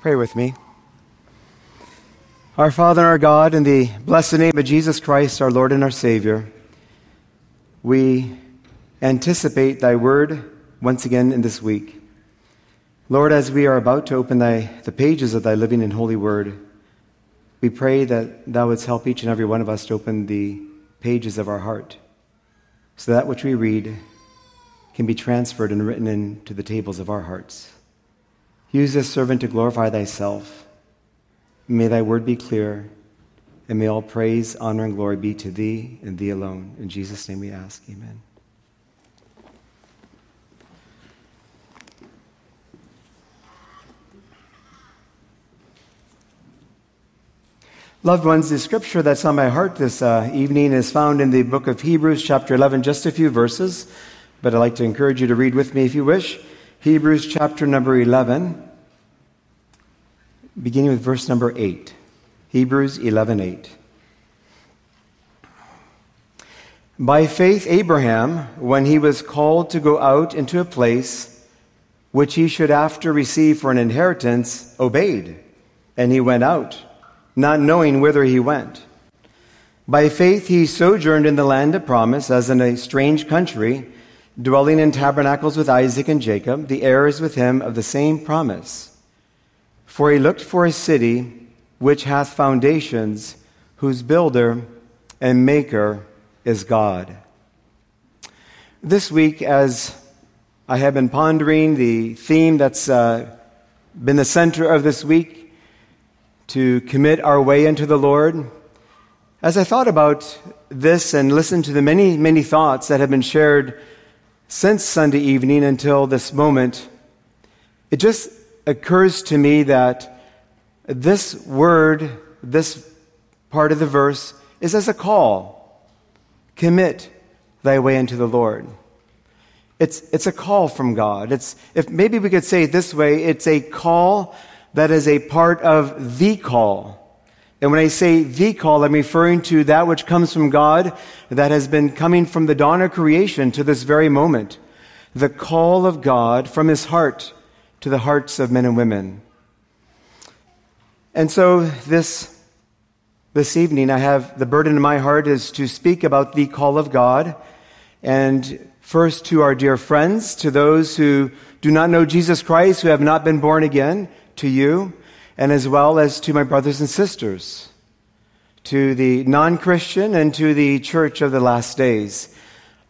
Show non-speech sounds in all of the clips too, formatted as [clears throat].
Pray with me. Our Father and our God, in the blessed name of Jesus Christ, our Lord and our Savior, we anticipate Thy word once again in this week. Lord, as we are about to open thy, the pages of Thy living and holy word, we pray that Thou wouldst help each and every one of us to open the pages of our heart, so that which we read can be transferred and written into the tables of our hearts. Use this servant to glorify thyself. May thy word be clear, and may all praise, honor, and glory be to thee and thee alone. In Jesus' name we ask. Amen. Loved ones, the scripture that's on my heart this uh, evening is found in the book of Hebrews, chapter 11, just a few verses, but I'd like to encourage you to read with me if you wish. Hebrews, chapter number 11, beginning with verse number 8. Hebrews 11, 8. By faith, Abraham, when he was called to go out into a place which he should after receive for an inheritance, obeyed, and he went out not knowing whither he went. By faith he sojourned in the land of promise, as in a strange country, dwelling in tabernacles with Isaac and Jacob, the heirs with him of the same promise. For he looked for a city which hath foundations, whose builder and maker is God. This week, as I have been pondering the theme that's uh, been the center of this week, to commit our way into the Lord. As I thought about this and listened to the many, many thoughts that have been shared since Sunday evening until this moment, it just occurs to me that this word, this part of the verse, is as a call commit thy way into the Lord. It's, it's a call from God. It's, if maybe we could say it this way, it's a call that is a part of the call. And when I say the call, I'm referring to that which comes from God that has been coming from the dawn of creation to this very moment. The call of God from his heart to the hearts of men and women. And so this, this evening, I have the burden in my heart is to speak about the call of God. And first to our dear friends, to those who do not know Jesus Christ, who have not been born again, to you, and as well as to my brothers and sisters, to the non Christian and to the church of the last days.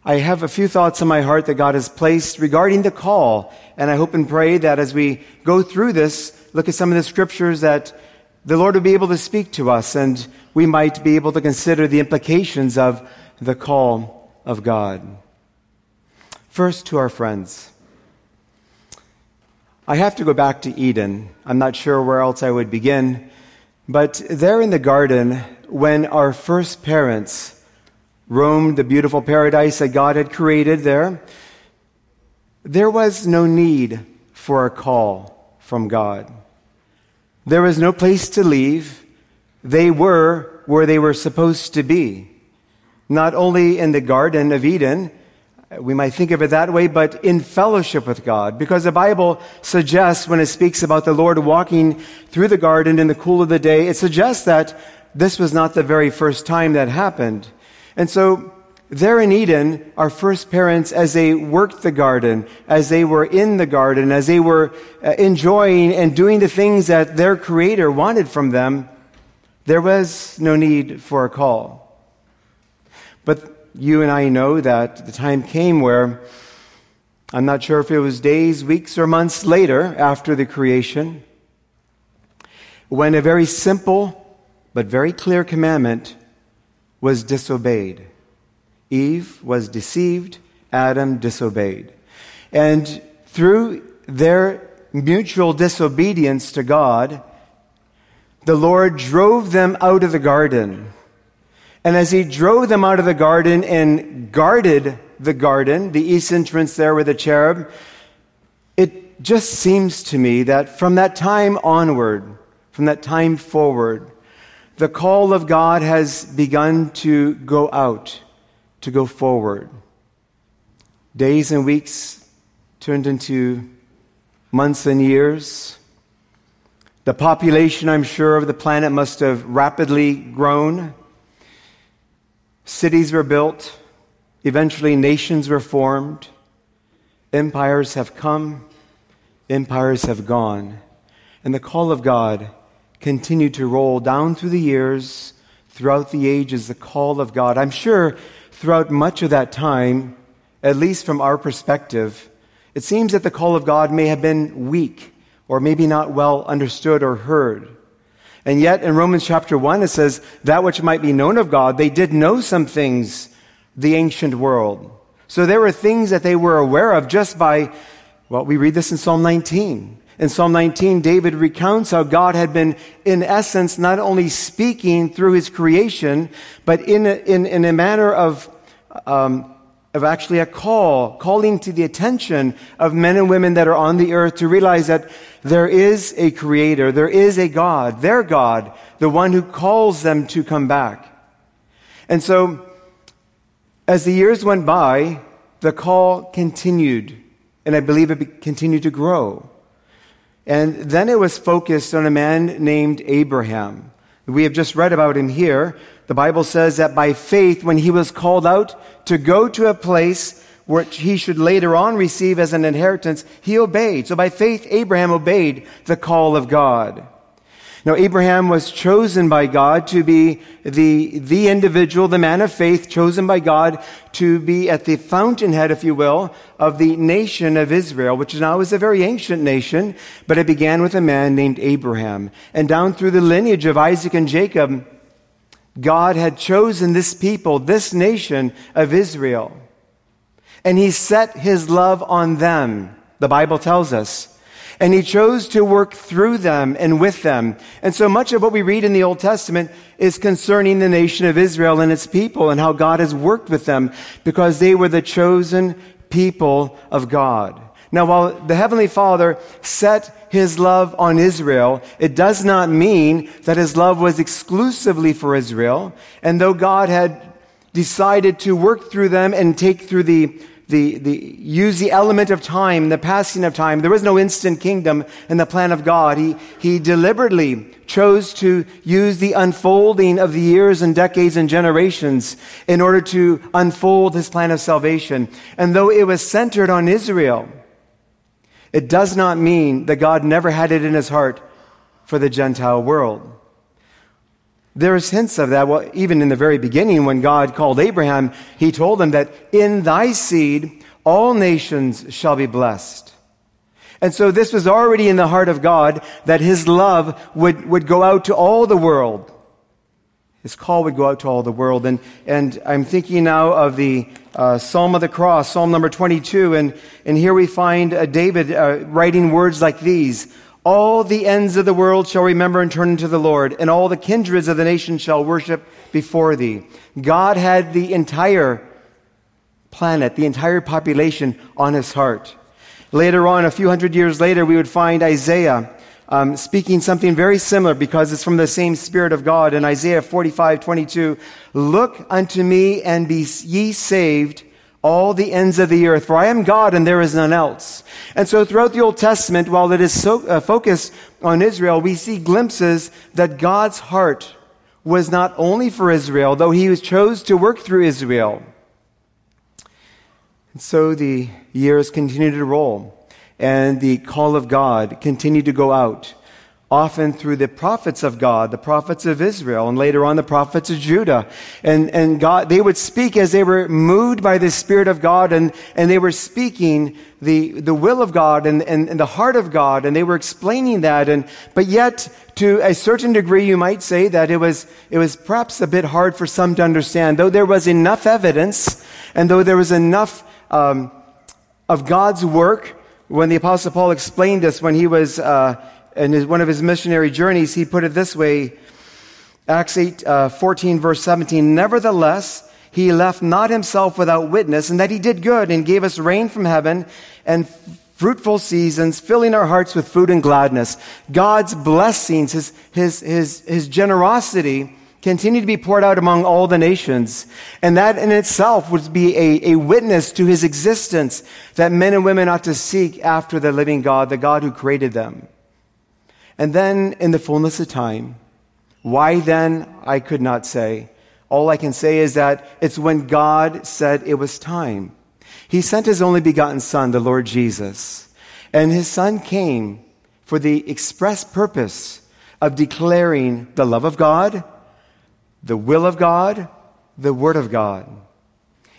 I have a few thoughts in my heart that God has placed regarding the call, and I hope and pray that as we go through this, look at some of the scriptures that the Lord will be able to speak to us, and we might be able to consider the implications of the call of God. First, to our friends. I have to go back to Eden. I'm not sure where else I would begin. But there in the garden, when our first parents roamed the beautiful paradise that God had created there, there was no need for a call from God. There was no place to leave. They were where they were supposed to be. Not only in the Garden of Eden, we might think of it that way, but in fellowship with God. Because the Bible suggests when it speaks about the Lord walking through the garden in the cool of the day, it suggests that this was not the very first time that happened. And so, there in Eden, our first parents, as they worked the garden, as they were in the garden, as they were uh, enjoying and doing the things that their Creator wanted from them, there was no need for a call. But you and I know that the time came where I'm not sure if it was days, weeks, or months later after the creation, when a very simple but very clear commandment was disobeyed. Eve was deceived, Adam disobeyed. And through their mutual disobedience to God, the Lord drove them out of the garden. And as he drove them out of the garden and guarded the garden, the east entrance there with the cherub, it just seems to me that from that time onward, from that time forward, the call of God has begun to go out, to go forward. Days and weeks turned into months and years. The population, I'm sure, of the planet must have rapidly grown. Cities were built. Eventually, nations were formed. Empires have come. Empires have gone. And the call of God continued to roll down through the years, throughout the ages, the call of God. I'm sure throughout much of that time, at least from our perspective, it seems that the call of God may have been weak or maybe not well understood or heard. And yet in Romans chapter 1, it says, that which might be known of God, they did know some things, the ancient world. So there were things that they were aware of just by, well, we read this in Psalm 19. In Psalm 19, David recounts how God had been, in essence, not only speaking through his creation, but in a, in, in a manner of, um, of actually a call, calling to the attention of men and women that are on the earth to realize that there is a creator, there is a God, their God, the one who calls them to come back. And so, as the years went by, the call continued, and I believe it continued to grow. And then it was focused on a man named Abraham. We have just read about him here. The Bible says that by faith, when he was called out to go to a place which he should later on receive as an inheritance, he obeyed. So by faith, Abraham obeyed the call of God. Now, Abraham was chosen by God to be the, the individual, the man of faith, chosen by God to be at the fountainhead, if you will, of the nation of Israel, which now is a very ancient nation, but it began with a man named Abraham. And down through the lineage of Isaac and Jacob, God had chosen this people, this nation of Israel. And he set his love on them, the Bible tells us. And he chose to work through them and with them. And so much of what we read in the Old Testament is concerning the nation of Israel and its people and how God has worked with them because they were the chosen people of God. Now, while the Heavenly Father set His love on Israel, it does not mean that His love was exclusively for Israel. And though God had decided to work through them and take through the the, the, use the element of time, the passing of time. There was no instant kingdom in the plan of God. He, he deliberately chose to use the unfolding of the years and decades and generations in order to unfold his plan of salvation. And though it was centered on Israel, it does not mean that God never had it in his heart for the Gentile world. There's hints of that. Well, even in the very beginning, when God called Abraham, he told him that in thy seed all nations shall be blessed. And so this was already in the heart of God that his love would, would go out to all the world. His call would go out to all the world. And, and I'm thinking now of the uh, Psalm of the Cross, Psalm number 22. And, and here we find uh, David uh, writing words like these all the ends of the world shall remember and turn to the Lord, and all the kindreds of the nations shall worship before thee. God had the entire planet, the entire population on his heart. Later on, a few hundred years later, we would find Isaiah um, speaking something very similar because it's from the same Spirit of God. In Isaiah 45, 22, Look unto me and be ye saved, all the ends of the earth, for I am God and there is none else. And so throughout the Old Testament, while it is so uh, focused on Israel, we see glimpses that God's heart was not only for Israel, though he chose to work through Israel. And so the years continued to roll and the call of God continued to go out often through the prophets of God, the prophets of Israel, and later on the prophets of Judah. And, and God, they would speak as they were moved by the Spirit of God, and, and they were speaking the, the will of God and, and, and the heart of God, and they were explaining that. And, but yet, to a certain degree, you might say that it was, it was perhaps a bit hard for some to understand, though there was enough evidence, and though there was enough, um, of God's work, when the Apostle Paul explained this when he was, uh, in his, one of his missionary journeys, he put it this way Acts 8, uh, 14, verse 17. Nevertheless, he left not himself without witness, and that he did good and gave us rain from heaven and fruitful seasons, filling our hearts with food and gladness. God's blessings, his, his, his, his generosity, continue to be poured out among all the nations. And that in itself would be a, a witness to his existence that men and women ought to seek after the living God, the God who created them. And then, in the fullness of time, why then, I could not say. All I can say is that it's when God said it was time. He sent his only begotten Son, the Lord Jesus. And his Son came for the express purpose of declaring the love of God, the will of God, the Word of God.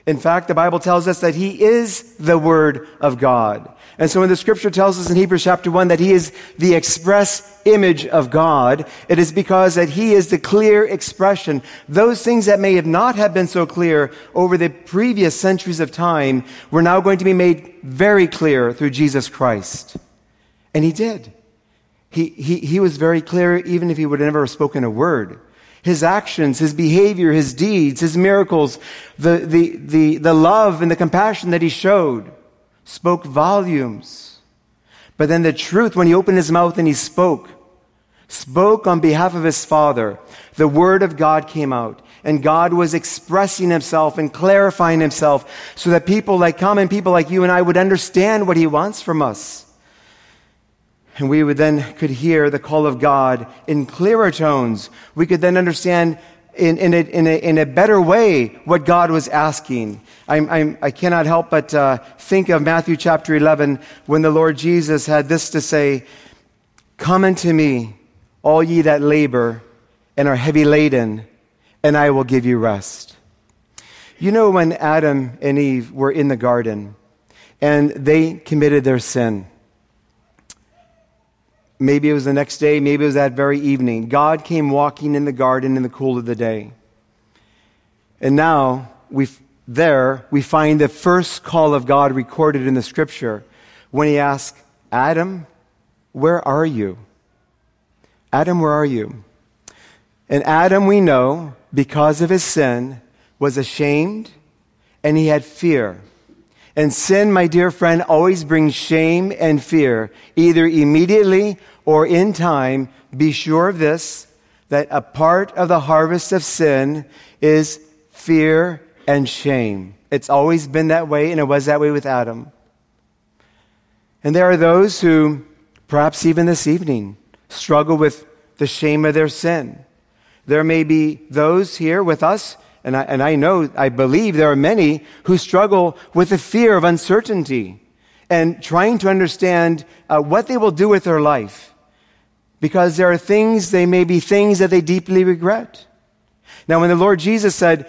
In fact, the Bible tells us that He is the Word of God. And so when the scripture tells us in Hebrews chapter 1 that He is the express image of God, it is because that He is the clear expression. Those things that may have not have been so clear over the previous centuries of time were now going to be made very clear through Jesus Christ. And He did. He, he, he was very clear even if He would never have spoken a word his actions, his behavior, his deeds, his miracles, the, the, the, the love and the compassion that he showed spoke volumes. But then the truth, when he opened his mouth and he spoke, spoke on behalf of his Father, the Word of God came out. And God was expressing himself and clarifying himself so that people like common people like you and I would understand what he wants from us. And we would then could hear the call of God in clearer tones. We could then understand in, in, a, in, a, in a better way what God was asking. I'm, I'm, i cannot help but uh, think of Matthew chapter 11 when the Lord Jesus had this to say Come unto me, all ye that labor and are heavy laden, and I will give you rest. You know, when Adam and Eve were in the garden and they committed their sin, Maybe it was the next day, maybe it was that very evening. God came walking in the garden in the cool of the day. And now, we there, we find the first call of God recorded in the scripture when he asked, Adam, where are you? Adam, where are you? And Adam, we know, because of his sin, was ashamed and he had fear. And sin, my dear friend, always brings shame and fear, either immediately or in time. Be sure of this, that a part of the harvest of sin is fear and shame. It's always been that way, and it was that way with Adam. And there are those who, perhaps even this evening, struggle with the shame of their sin. There may be those here with us and I, and I know, I believe there are many who struggle with the fear of uncertainty and trying to understand uh, what they will do with their life. Because there are things, they may be things that they deeply regret. Now, when the Lord Jesus said,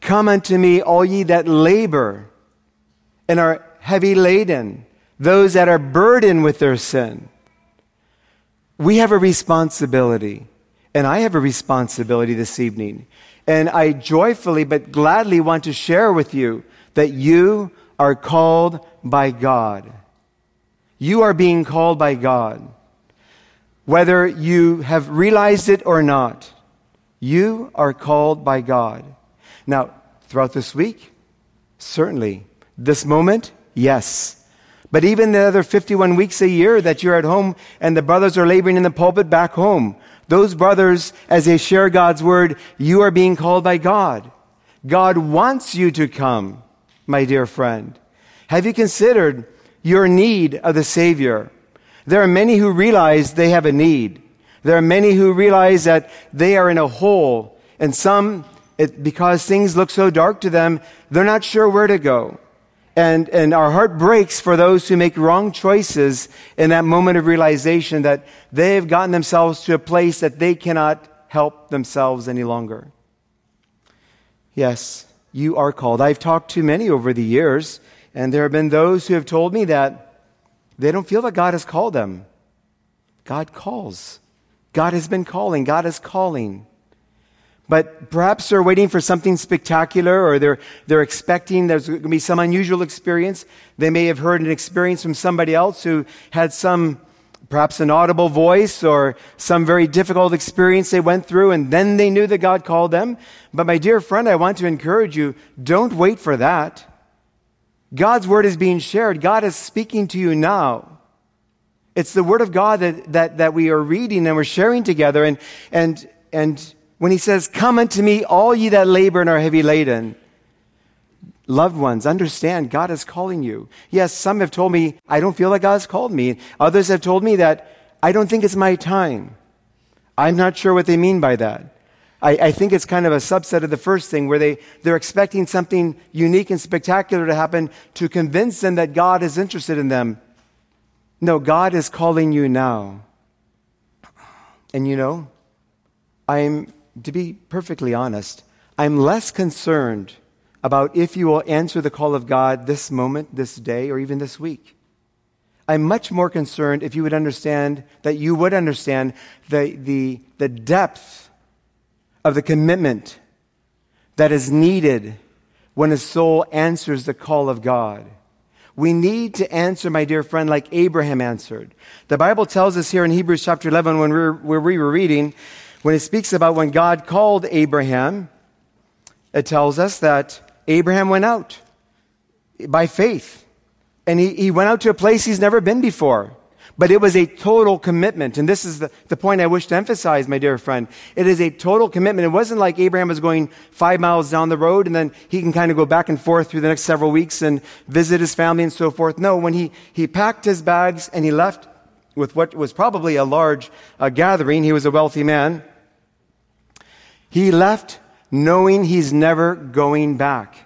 Come unto me, all ye that labor and are heavy laden, those that are burdened with their sin, we have a responsibility. And I have a responsibility this evening and I joyfully but gladly want to share with you that you are called by God. You are being called by God. Whether you have realized it or not, you are called by God. Now, throughout this week, certainly. This moment, yes. But even the other 51 weeks a year that you're at home and the brothers are laboring in the pulpit back home, those brothers, as they share God's word, you are being called by God. God wants you to come, my dear friend. Have you considered your need of the Savior? There are many who realize they have a need. There are many who realize that they are in a hole, and some, it, because things look so dark to them, they're not sure where to go. And, and our heart breaks for those who make wrong choices in that moment of realization that they have gotten themselves to a place that they cannot help themselves any longer. Yes, you are called. I've talked to many over the years, and there have been those who have told me that they don't feel that God has called them. God calls. God has been calling. God is calling. But perhaps they're waiting for something spectacular or they're, they're expecting there's going to be some unusual experience. They may have heard an experience from somebody else who had some, perhaps an audible voice or some very difficult experience they went through and then they knew that God called them. But my dear friend, I want to encourage you, don't wait for that. God's word is being shared. God is speaking to you now. It's the word of God that, that, that we are reading and we're sharing together and, and, and when he says, Come unto me, all ye that labor and are heavy laden. Loved ones, understand God is calling you. Yes, some have told me, I don't feel like God has called me. Others have told me that I don't think it's my time. I'm not sure what they mean by that. I, I, think it's kind of a subset of the first thing where they, they're expecting something unique and spectacular to happen to convince them that God is interested in them. No, God is calling you now. And you know, I'm, to be perfectly honest, I'm less concerned about if you will answer the call of God this moment, this day, or even this week. I'm much more concerned if you would understand that you would understand the, the, the depth of the commitment that is needed when a soul answers the call of God. We need to answer, my dear friend, like Abraham answered. The Bible tells us here in Hebrews chapter 11, when we were, where we were reading, when it speaks about when God called Abraham, it tells us that Abraham went out by faith. And he, he went out to a place he's never been before. But it was a total commitment. And this is the, the point I wish to emphasize, my dear friend. It is a total commitment. It wasn't like Abraham was going five miles down the road and then he can kind of go back and forth through the next several weeks and visit his family and so forth. No, when he, he packed his bags and he left with what was probably a large uh, gathering, he was a wealthy man. He left knowing he's never going back.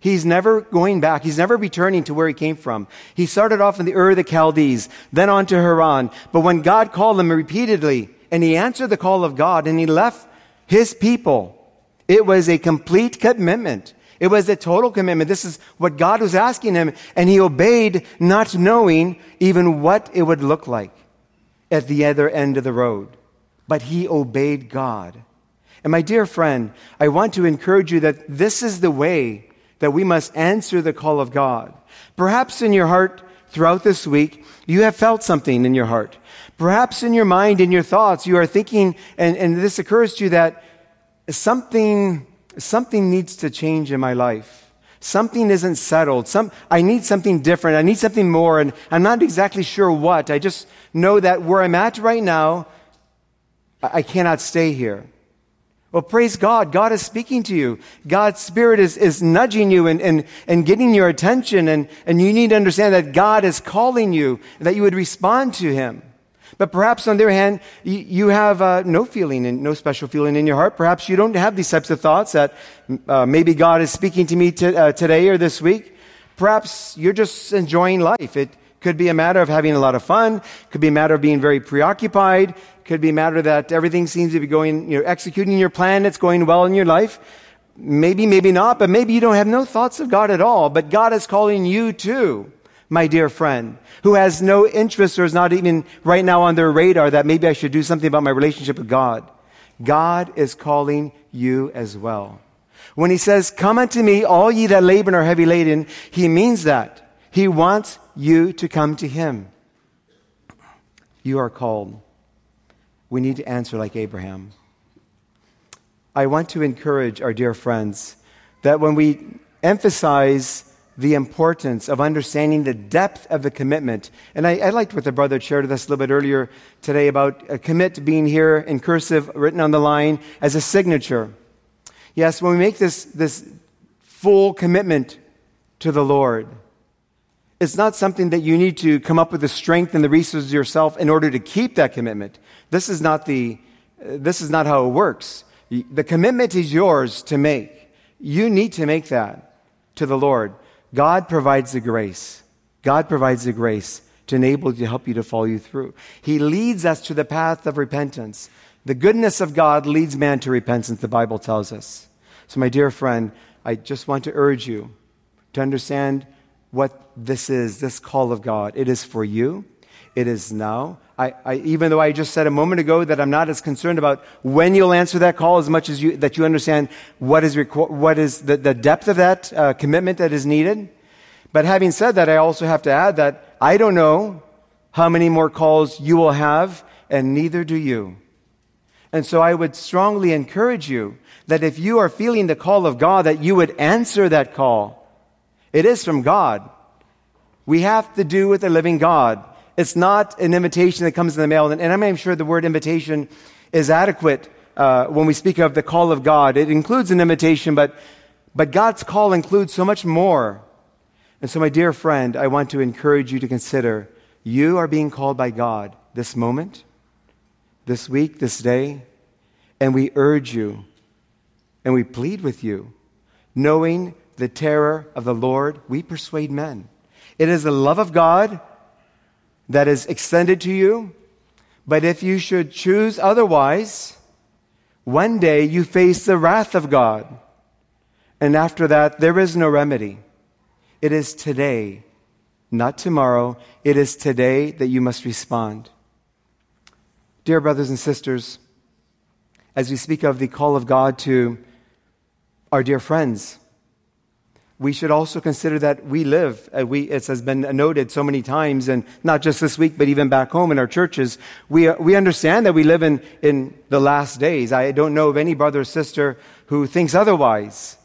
He's never going back. He's never returning to where he came from. He started off in the Ur of the Chaldees, then on to Haran. But when God called him repeatedly, and he answered the call of God, and he left his people, it was a complete commitment. It was a total commitment. This is what God was asking him, and he obeyed, not knowing even what it would look like at the other end of the road. But he obeyed God. And my dear friend, I want to encourage you that this is the way that we must answer the call of God. Perhaps in your heart throughout this week, you have felt something in your heart. Perhaps in your mind, in your thoughts, you are thinking, and, and this occurs to you that something, something needs to change in my life. Something isn't settled. Some, I need something different. I need something more, and I'm not exactly sure what. I just know that where I'm at right now, I, I cannot stay here. Well, praise God. God is speaking to you. God's Spirit is, is nudging you and, and, and getting your attention. And, and you need to understand that God is calling you, that you would respond to Him. But perhaps on the other hand, you, you have uh, no feeling and no special feeling in your heart. Perhaps you don't have these types of thoughts that uh, maybe God is speaking to me t- uh, today or this week. Perhaps you're just enjoying life. It could be a matter of having a lot of fun. It Could be a matter of being very preoccupied. Could be a matter that everything seems to be going, you know, executing your plan. It's going well in your life. Maybe, maybe not, but maybe you don't have no thoughts of God at all. But God is calling you too, my dear friend, who has no interest or is not even right now on their radar that maybe I should do something about my relationship with God. God is calling you as well. When he says, come unto me, all ye that labor and are heavy laden, he means that. He wants you to come to him. You are called we need to answer like Abraham. I want to encourage our dear friends that when we emphasize the importance of understanding the depth of the commitment, and I, I liked what the brother shared with us a little bit earlier today about a commit being here in cursive, written on the line as a signature. Yes, when we make this, this full commitment to the Lord, it's not something that you need to come up with the strength and the resources yourself in order to keep that commitment. This is not the, this is not how it works. The commitment is yours to make. You need to make that to the Lord. God provides the grace. God provides the grace to enable you to help you to follow you through. He leads us to the path of repentance. The goodness of God leads man to repentance, the Bible tells us. So, my dear friend, I just want to urge you to understand what this is, this call of God. It is for you. It is now. I, I, even though I just said a moment ago that I'm not as concerned about when you'll answer that call as much as you, that you understand what is, reco- what is the, the depth of that uh, commitment that is needed. But having said that, I also have to add that I don't know how many more calls you will have, and neither do you. And so I would strongly encourage you that if you are feeling the call of God, that you would answer that call it is from God. We have to do with a living God. It's not an invitation that comes in the mail. And, I'm sure the word invitation is adequate uh, when we speak of the call of God. It includes an invitation, but, but God's call includes so much more. And so, my dear friend, I want to encourage you to consider you are being called by God. this moment, this week, this day, and we urge you and we plead with you, knowing the terror of the Lord, we persuade men. It is the love of God that is extended to you, but if you should choose otherwise, one day you face the wrath of God. And after that, there is no remedy. It is today, not tomorrow. It is today that you must respond. Dear brothers and sisters, as we speak of the call of God to our dear friends, we should also consider that we live, uh, we, it has been noted so many times, and not just this week, but even back home in our churches, we, uh, we understand that we live in, in the last days. I don't know of any brother or sister who thinks otherwise.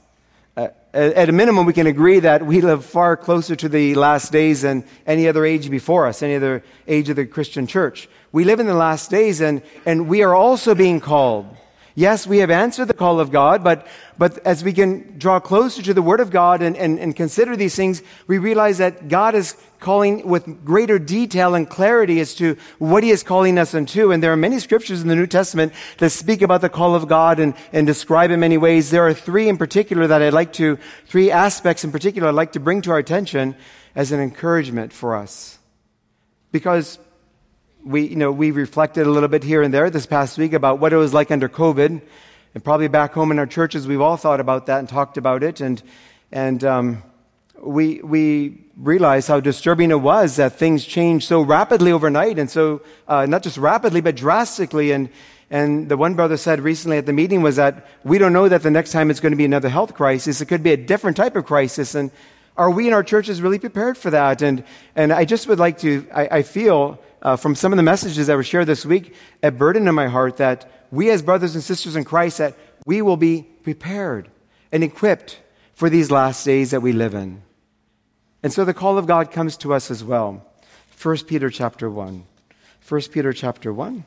Uh, at a minimum, we can agree that we live far closer to the last days than any other age before us, any other age of the Christian church. We live in the last days, and, and we are also being called. Yes, we have answered the call of God, but, but as we can draw closer to the Word of God and, and, and consider these things, we realize that God is calling with greater detail and clarity as to what He is calling us into. And there are many scriptures in the New Testament that speak about the call of God and, and describe in many ways. There are three in particular that I'd like to, three aspects in particular I'd like to bring to our attention as an encouragement for us. Because we, you know, we reflected a little bit here and there this past week about what it was like under COVID. And probably back home in our churches, we've all thought about that and talked about it. And, and um, we, we realized how disturbing it was that things changed so rapidly overnight. And so, uh, not just rapidly, but drastically. And, and the one brother said recently at the meeting was that we don't know that the next time it's going to be another health crisis. It could be a different type of crisis. And are we in our churches really prepared for that? And, and I just would like to, I, I feel uh, from some of the messages that were shared this week, a burden in my heart that we as brothers and sisters in Christ, that we will be prepared and equipped for these last days that we live in. And so the call of God comes to us as well. 1 Peter chapter 1. 1 Peter chapter 1.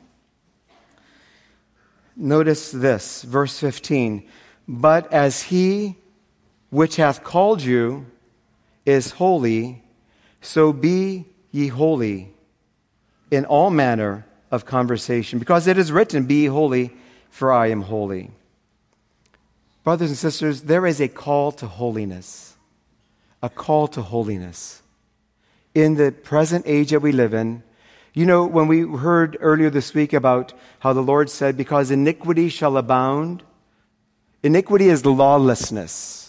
Notice this, verse 15. But as he which hath called you is holy, so be ye holy in all manner of conversation, because it is written, Be holy, for I am holy. Brothers and sisters, there is a call to holiness. A call to holiness. In the present age that we live in, you know, when we heard earlier this week about how the Lord said, Because iniquity shall abound, iniquity is lawlessness.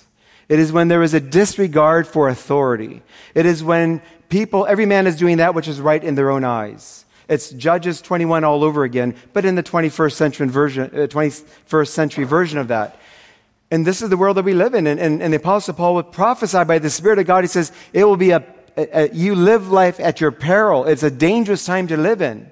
It is when there is a disregard for authority. It is when people, every man is doing that which is right in their own eyes. It's Judges 21 all over again, but in the 21st century version, uh, 21st century version of that. And this is the world that we live in. And, and, and the Apostle Paul would prophesy by the Spirit of God. He says, it will be a, a, a, you live life at your peril. It's a dangerous time to live in.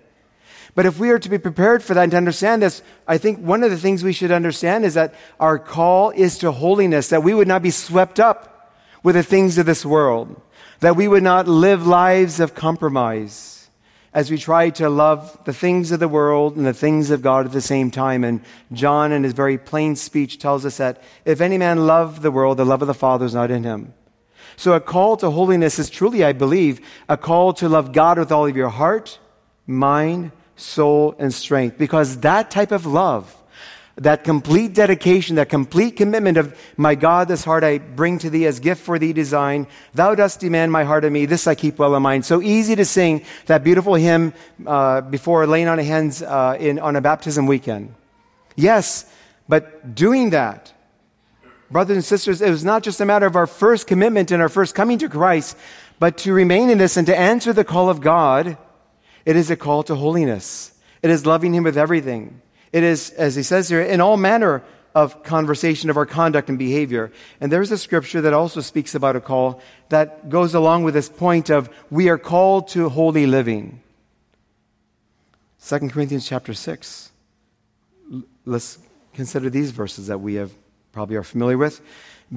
But if we are to be prepared for that and to understand this, I think one of the things we should understand is that our call is to holiness, that we would not be swept up with the things of this world that we would not live lives of compromise as we try to love the things of the world and the things of God at the same time. And John, in his very plain speech, tells us that if any man love the world, the love of the Father is not in him. So a call to holiness is truly, I believe, a call to love God with all of your heart, mind, soul, and strength. Because that type of love that complete dedication, that complete commitment of my God, this heart I bring to thee as gift for thee design. Thou dost demand my heart of me. This I keep well in mind. So easy to sing that beautiful hymn uh, before laying on hands uh, in, on a baptism weekend. Yes, but doing that, brothers and sisters, it was not just a matter of our first commitment and our first coming to Christ, but to remain in this and to answer the call of God. It is a call to holiness. It is loving Him with everything. It is, as he says here, in all manner of conversation of our conduct and behavior. And there's a scripture that also speaks about a call that goes along with this point of we are called to holy living. 2 Corinthians chapter 6. Let's consider these verses that we have probably are familiar with.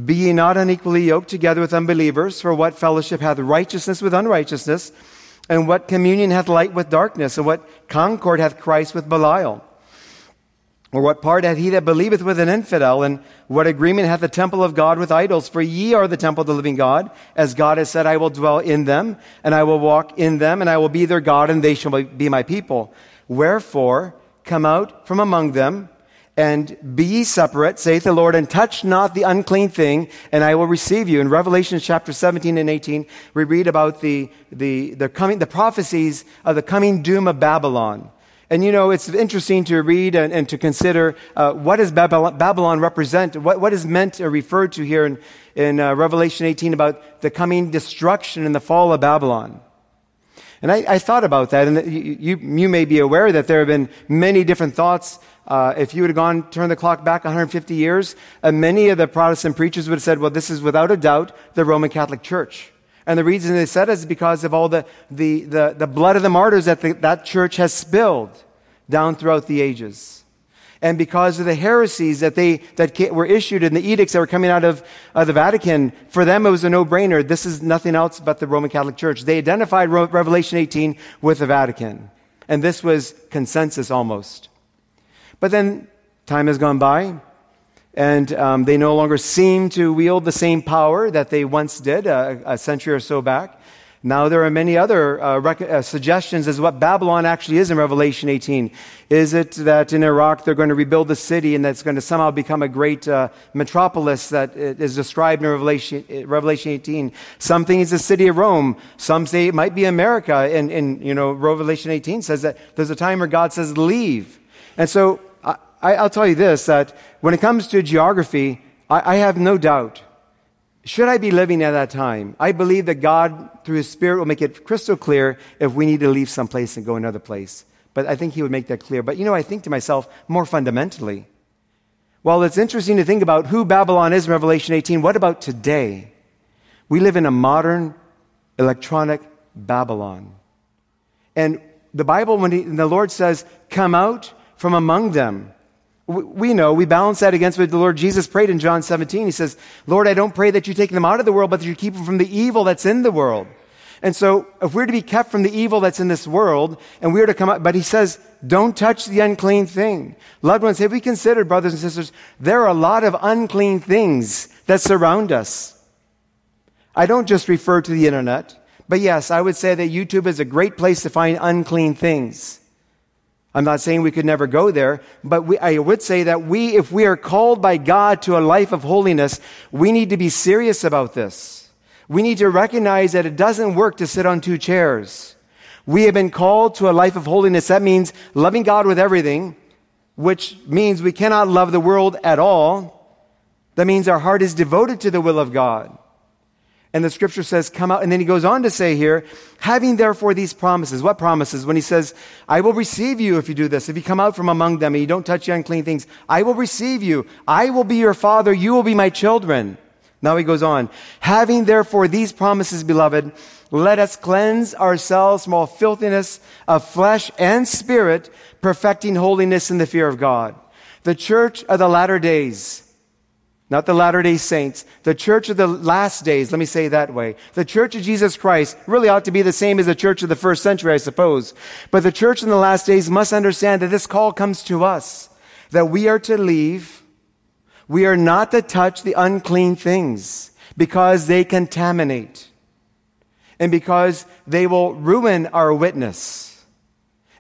Be ye not unequally yoked together with unbelievers, for what fellowship hath righteousness with unrighteousness? And what communion hath light with darkness? And what concord hath Christ with Belial? Or what part hath he that believeth with an infidel? And what agreement hath the temple of God with idols? For ye are the temple of the living God. As God has said, I will dwell in them, and I will walk in them, and I will be their God, and they shall be my people. Wherefore, come out from among them, and be ye separate, saith the Lord, and touch not the unclean thing, and I will receive you. In Revelation chapter 17 and 18, we read about the, the, the coming, the prophecies of the coming doom of Babylon. And you know, it's interesting to read and, and to consider uh, what does Babylon, represent? What, what is meant or referred to here in, in uh, Revelation 18 about the coming destruction and the fall of Babylon? And I, I thought about that, and you, you, you, may be aware that there have been many different thoughts. Uh, if you would have gone, turned the clock back 150 years, uh, many of the Protestant preachers would have said, well, this is without a doubt the Roman Catholic Church. And the reason they said it is because of all the, the, the, the blood of the martyrs that the, that church has spilled down throughout the ages. And because of the heresies that they, that were issued and the edicts that were coming out of uh, the Vatican, for them it was a no-brainer. This is nothing else but the Roman Catholic Church. They identified Revelation 18 with the Vatican. And this was consensus almost. But then time has gone by, and um, they no longer seem to wield the same power that they once did uh, a century or so back. Now, there are many other uh, rec- uh, suggestions as what Babylon actually is in Revelation 18. Is it that in Iraq they're going to rebuild the city and that's going to somehow become a great uh, metropolis that is described in Revelation, Revelation 18? Some think it's the city of Rome. Some say it might be America. And, and, you know, Revelation 18 says that there's a time where God says, leave. And so I, will tell you this, that when it comes to geography, I, I have no doubt. Should I be living at that time? I believe that God, through His Spirit, will make it crystal clear if we need to leave someplace and go another place. But I think He would make that clear. But you know, I think to myself, more fundamentally, well, it's interesting to think about who Babylon is in Revelation 18. What about today? We live in a modern electronic Babylon. And the Bible, when, he, the Lord says, come out from among them, we know, we balance that against what the Lord Jesus prayed in John 17. He says, Lord, I don't pray that you take them out of the world, but that you keep them from the evil that's in the world. And so, if we're to be kept from the evil that's in this world, and we're to come out, but he says, don't touch the unclean thing. Loved ones, have we considered, brothers and sisters, there are a lot of unclean things that surround us. I don't just refer to the internet, but yes, I would say that YouTube is a great place to find unclean things. I'm not saying we could never go there, but we, I would say that we, if we are called by God to a life of holiness, we need to be serious about this. We need to recognize that it doesn't work to sit on two chairs. We have been called to a life of holiness. That means loving God with everything, which means we cannot love the world at all. That means our heart is devoted to the will of God. And the scripture says, come out. And then he goes on to say here, having therefore these promises. What promises? When he says, I will receive you if you do this. If you come out from among them and you don't touch unclean things, I will receive you. I will be your father. You will be my children. Now he goes on, having therefore these promises, beloved, let us cleanse ourselves from all filthiness of flesh and spirit, perfecting holiness in the fear of God. The church of the latter days not the Latter day Saints. The church of the last days, let me say that way. The church of Jesus Christ really ought to be the same as the church of the first century, I suppose. But the church in the last days must understand that this call comes to us, that we are to leave. We are not to touch the unclean things because they contaminate and because they will ruin our witness.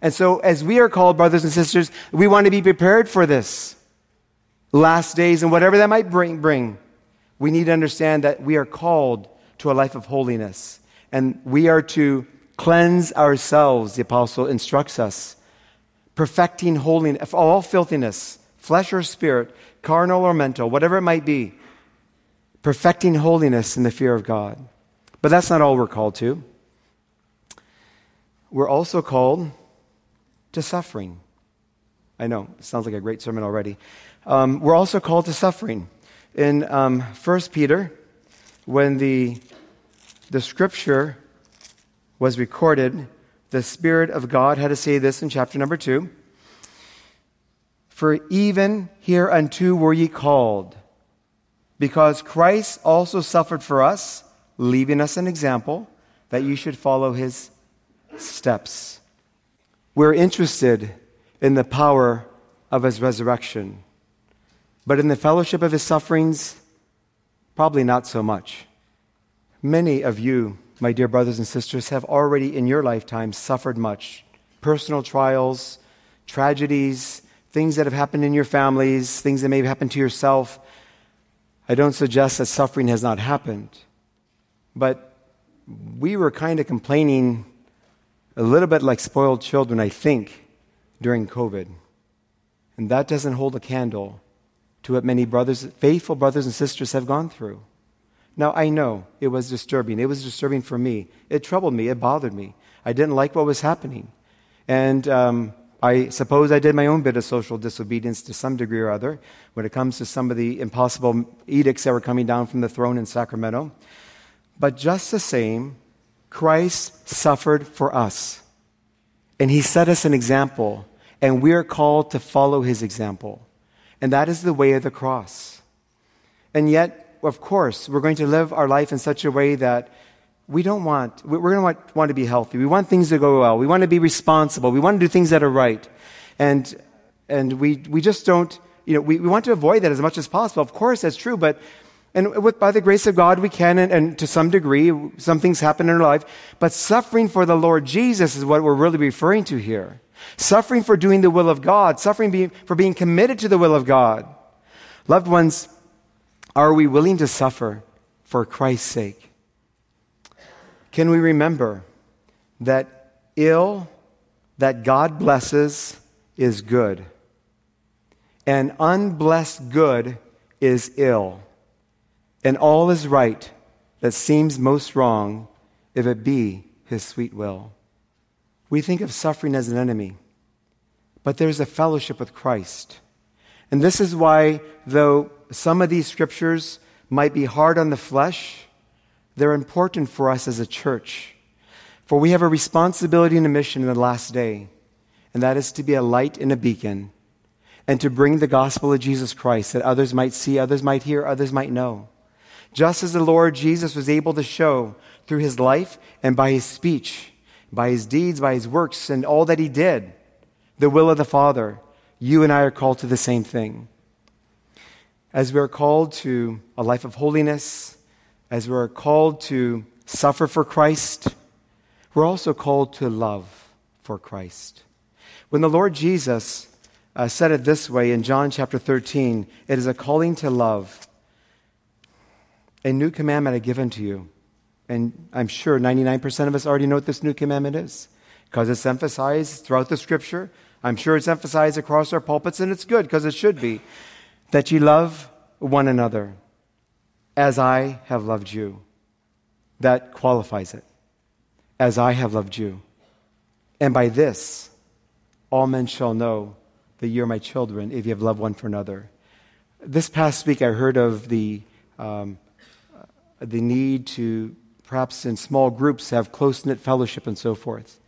And so as we are called, brothers and sisters, we want to be prepared for this last days and whatever that might bring, bring, we need to understand that we are called to a life of holiness. And we are to cleanse ourselves, the apostle instructs us, perfecting holiness, all filthiness, flesh or spirit, carnal or mental, whatever it might be, perfecting holiness in the fear of God. But that's not all we're called to. We're also called to suffering. I know, it sounds like a great sermon already. Um, we're also called to suffering. In um, 1 Peter, when the, the scripture was recorded, the Spirit of God had to say this in chapter number 2 For even hereunto were ye called, because Christ also suffered for us, leaving us an example that you should follow his steps. We're interested in the power of his resurrection. But in the fellowship of his sufferings, probably not so much. Many of you, my dear brothers and sisters, have already in your lifetime suffered much personal trials, tragedies, things that have happened in your families, things that may have happened to yourself. I don't suggest that suffering has not happened, but we were kind of complaining a little bit like spoiled children, I think, during COVID. And that doesn't hold a candle to what many brothers, faithful brothers and sisters have gone through. Now, I know it was disturbing. It was disturbing for me. It troubled me. It bothered me. I didn't like what was happening. And um, I suppose I did my own bit of social disobedience to some degree or other when it comes to some of the impossible edicts that were coming down from the throne in Sacramento. But just the same, Christ suffered for us. And he set us an example, and we are called to follow his example. And that is the way of the cross. And yet, of course, we're going to live our life in such a way that we don't want, we're going to want, want to be healthy. We want things to go well. We want to be responsible. We want to do things that are right. And, and we, we just don't, you know, we, we want to avoid that as much as possible. Of course, that's true, but and with, by the grace of God, we can, and, and, to some degree, some things happen in our life. But suffering for the Lord Jesus is what we're really referring to here. Suffering for doing the will of God, suffering be, for being committed to the will of God. Loved ones, are we willing to suffer for Christ's sake? Can we remember that ill that God blesses is good, and unblessed good is ill, and all is right that seems most wrong if it be his sweet will? We think of suffering as an enemy, but there's a fellowship with Christ. And this is why, though some of these scriptures might be hard on the flesh, they're important for us as a church. For we have a responsibility and a mission in the last day, and that is to be a light and a beacon, and to bring the gospel of Jesus Christ that others might see, others might hear, others might know. Just as the Lord Jesus was able to show through his life and by his speech, by his deeds, by his works, and all that he did, the will of the Father, you and I are called to the same thing. As we are called to a life of holiness, as we're called to suffer for Christ, we're also called to love for Christ. When the Lord Jesus uh, said it this way in John chapter 13, it is a calling to love. A new commandment I give unto you. And I'm sure 99% of us already know what this new commandment is because it's emphasized throughout the scripture. I'm sure it's emphasized across our pulpits, and it's good because it should be that ye love one another as I have loved you. That qualifies it. As I have loved you. And by this, all men shall know that you're my children if you have loved one for another. This past week, I heard of the, um, the need to, perhaps in small groups, have close knit fellowship and so forth.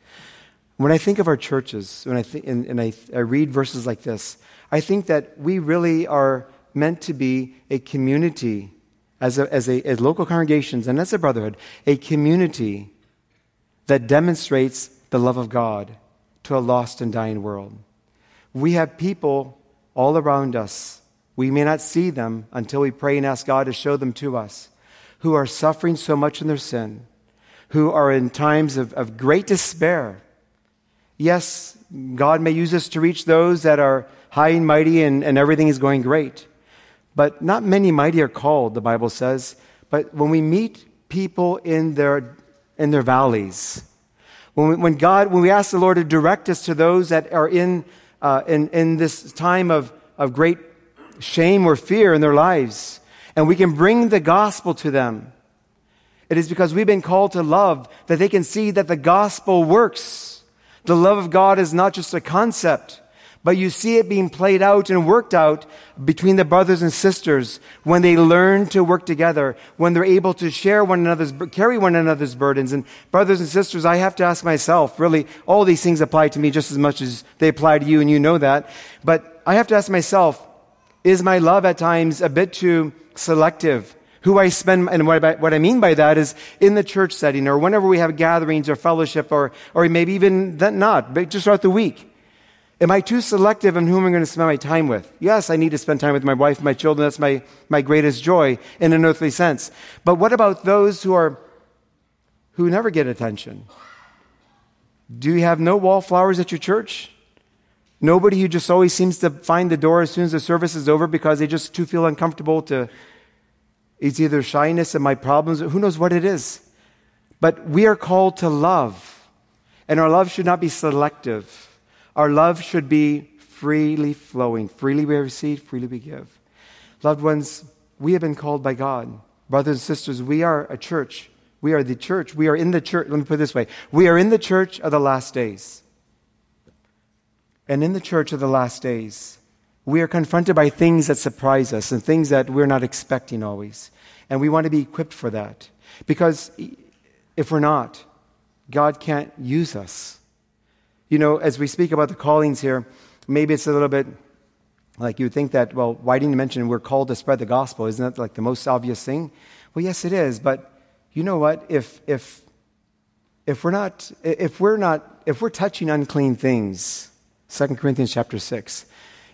When I think of our churches, when I think, and, and I, I read verses like this, I think that we really are meant to be a community as, a, as, a, as local congregations and as a brotherhood, a community that demonstrates the love of God to a lost and dying world. We have people all around us. We may not see them until we pray and ask God to show them to us, who are suffering so much in their sin, who are in times of, of great despair. Yes, God may use us to reach those that are high and mighty and, and everything is going great. But not many mighty are called, the Bible says. But when we meet people in their, in their valleys, when, we, when God, when we ask the Lord to direct us to those that are in, uh, in, in this time of, of great shame or fear in their lives, and we can bring the gospel to them, it is because we've been called to love that they can see that the gospel works. The love of God is not just a concept but you see it being played out and worked out between the brothers and sisters when they learn to work together, when they're able to share one another's, carry one another's burdens. And brothers and sisters, I have to ask myself, really, all these things apply to me just as much as they apply to you, and you know that. But I have to ask myself, is my love at times a bit too selective? Who I spend, and what I, mean by that is in the church setting or whenever we have gatherings or fellowship or, or maybe even that not, but just throughout the week Am I too selective in whom I'm going to spend my time with? Yes, I need to spend time with my wife, my children. That's my, my greatest joy in an earthly sense. But what about those who are, who never get attention? Do you have no wallflowers at your church? Nobody who just always seems to find the door as soon as the service is over because they just too feel uncomfortable to, it's either shyness and my problems, who knows what it is. But we are called to love. And our love should not be selective. Our love should be freely flowing. Freely we receive, freely we give. Loved ones, we have been called by God. Brothers and sisters, we are a church. We are the church. We are in the church. Let me put it this way we are in the church of the last days. And in the church of the last days, we are confronted by things that surprise us and things that we're not expecting always. And we want to be equipped for that. Because if we're not, God can't use us. You know, as we speak about the callings here, maybe it's a little bit like you think that, well, why didn't you mention we're called to spread the gospel? Isn't that like the most obvious thing? Well, yes, it is. But you know what? If, if, if we're not, if we're not, if we're touching unclean things, 2 Corinthians chapter 6,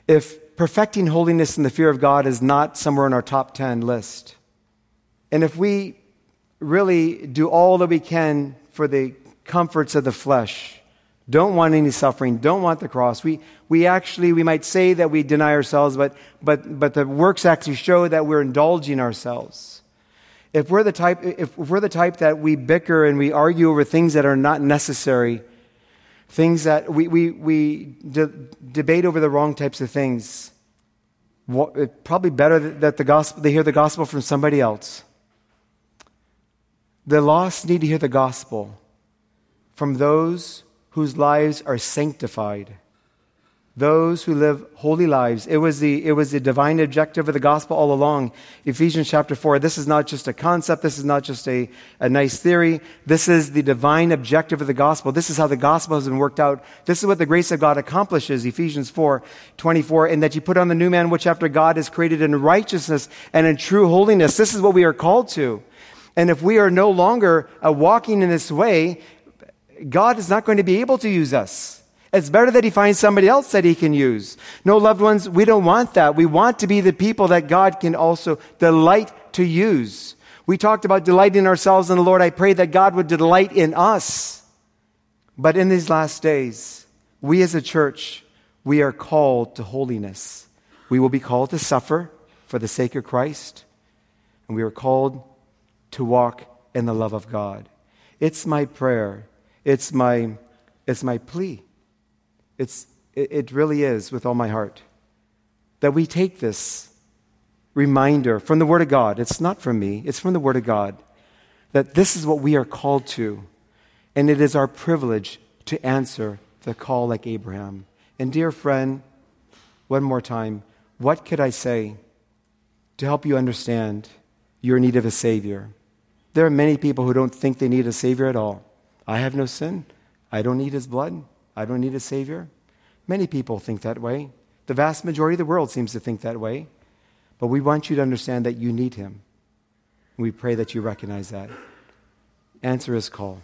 if perfecting holiness in the fear of God is not somewhere in our top 10 list, and if we really do all that we can for the comforts of the flesh, don't want any suffering, don't want the cross. We, we actually, we might say that we deny ourselves, but, but, but the works actually show that we're indulging ourselves. If we're, the type, if we're the type that we bicker and we argue over things that are not necessary, things that we, we, we de- debate over the wrong types of things, what, probably better that the gospel, they hear the gospel from somebody else. The lost need to hear the gospel from those whose lives are sanctified. Those who live holy lives. It was, the, it was the divine objective of the gospel all along. Ephesians chapter 4. This is not just a concept. This is not just a, a nice theory. This is the divine objective of the gospel. This is how the gospel has been worked out. This is what the grace of God accomplishes. Ephesians 4 24. And that you put on the new man, which after God is created in righteousness and in true holiness. This is what we are called to. And if we are no longer uh, walking in this way, God is not going to be able to use us. It's better that he finds somebody else that he can use. No, loved ones, we don't want that. We want to be the people that God can also delight to use. We talked about delighting ourselves in the Lord. I pray that God would delight in us. But in these last days, we as a church, we are called to holiness. We will be called to suffer for the sake of Christ, and we are called to walk in the love of God. It's my prayer it's my, it's my plea. It's, it, it really is with all my heart that we take this reminder from the Word of God. It's not from me, it's from the Word of God. That this is what we are called to. And it is our privilege to answer the call like Abraham. And, dear friend, one more time, what could I say to help you understand your need of a Savior? There are many people who don't think they need a Savior at all. I have no sin. I don't need his blood. I don't need a Savior. Many people think that way. The vast majority of the world seems to think that way. But we want you to understand that you need him. We pray that you recognize that. Answer his call.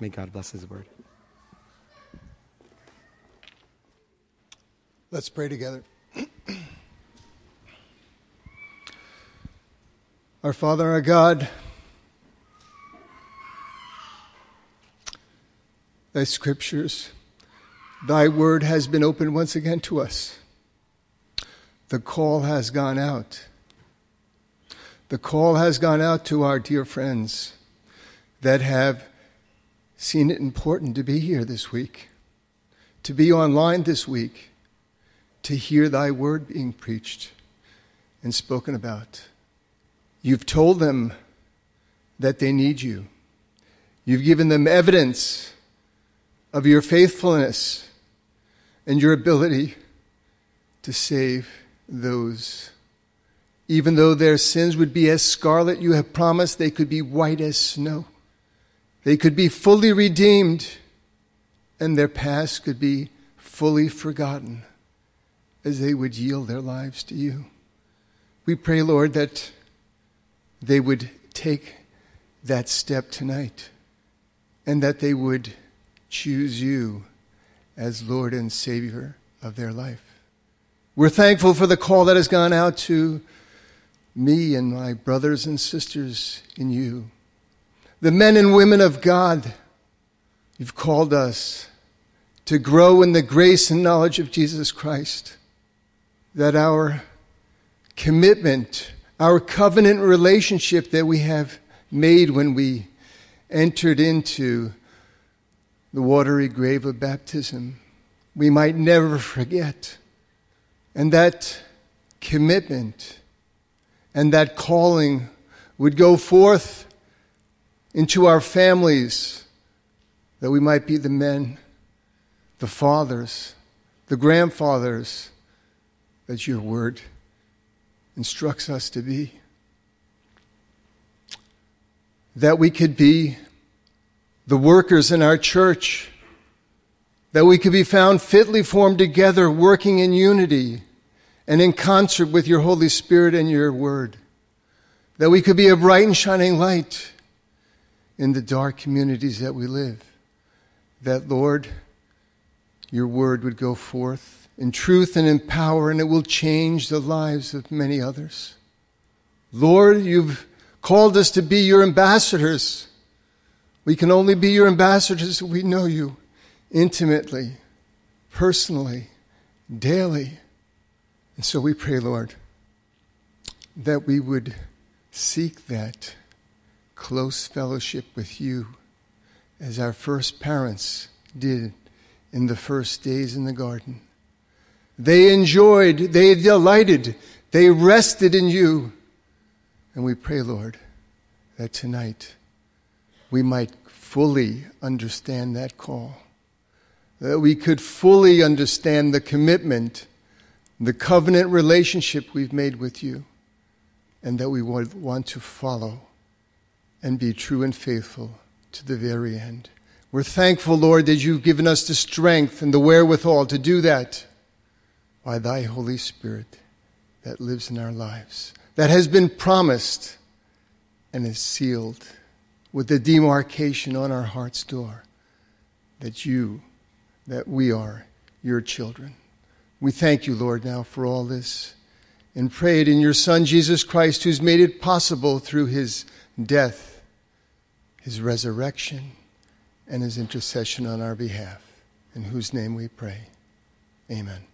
May God bless his word. Let's pray together. [clears throat] our Father, our God, thy scriptures. Thy word has been opened once again to us. The call has gone out. The call has gone out to our dear friends that have seen it important to be here this week, to be online this week, to hear thy word being preached and spoken about. You've told them that they need you. You've given them evidence of your faithfulness and your ability to save those. Even though their sins would be as scarlet, you have promised they could be white as snow. They could be fully redeemed, and their past could be fully forgotten as they would yield their lives to you. We pray, Lord, that they would take that step tonight and that they would choose you as Lord and Savior of their life. We're thankful for the call that has gone out to me and my brothers and sisters in you. The men and women of God, you've called us to grow in the grace and knowledge of Jesus Christ, that our commitment, our covenant relationship that we have made when we entered into the watery grave of baptism, we might never forget. And that commitment and that calling would go forth into our families, that we might be the men, the fathers, the grandfathers that your word instructs us to be. That we could be the workers in our church, that we could be found fitly formed together, working in unity and in concert with your Holy Spirit and your word, that we could be a bright and shining light in the dark communities that we live, that, Lord, your word would go forth in truth and in power, and it will change the lives of many others. Lord, you've called us to be your ambassadors. We can only be your ambassadors if we know you intimately, personally, daily. And so we pray, Lord, that we would seek that close fellowship with you as our first parents did in the first days in the garden. They enjoyed, they delighted, they rested in you. And we pray, Lord, that tonight we might fully understand that call, that we could fully understand the commitment, the covenant relationship we've made with you, and that we would want to follow and be true and faithful to the very end. We're thankful, Lord, that you've given us the strength and the wherewithal to do that by thy Holy Spirit that lives in our lives, that has been promised and is sealed with the demarcation on our heart's door that you, that we are your children. We thank you, Lord, now for all this and pray it in your Son, Jesus Christ, who's made it possible through his death, his resurrection, and his intercession on our behalf, in whose name we pray. Amen.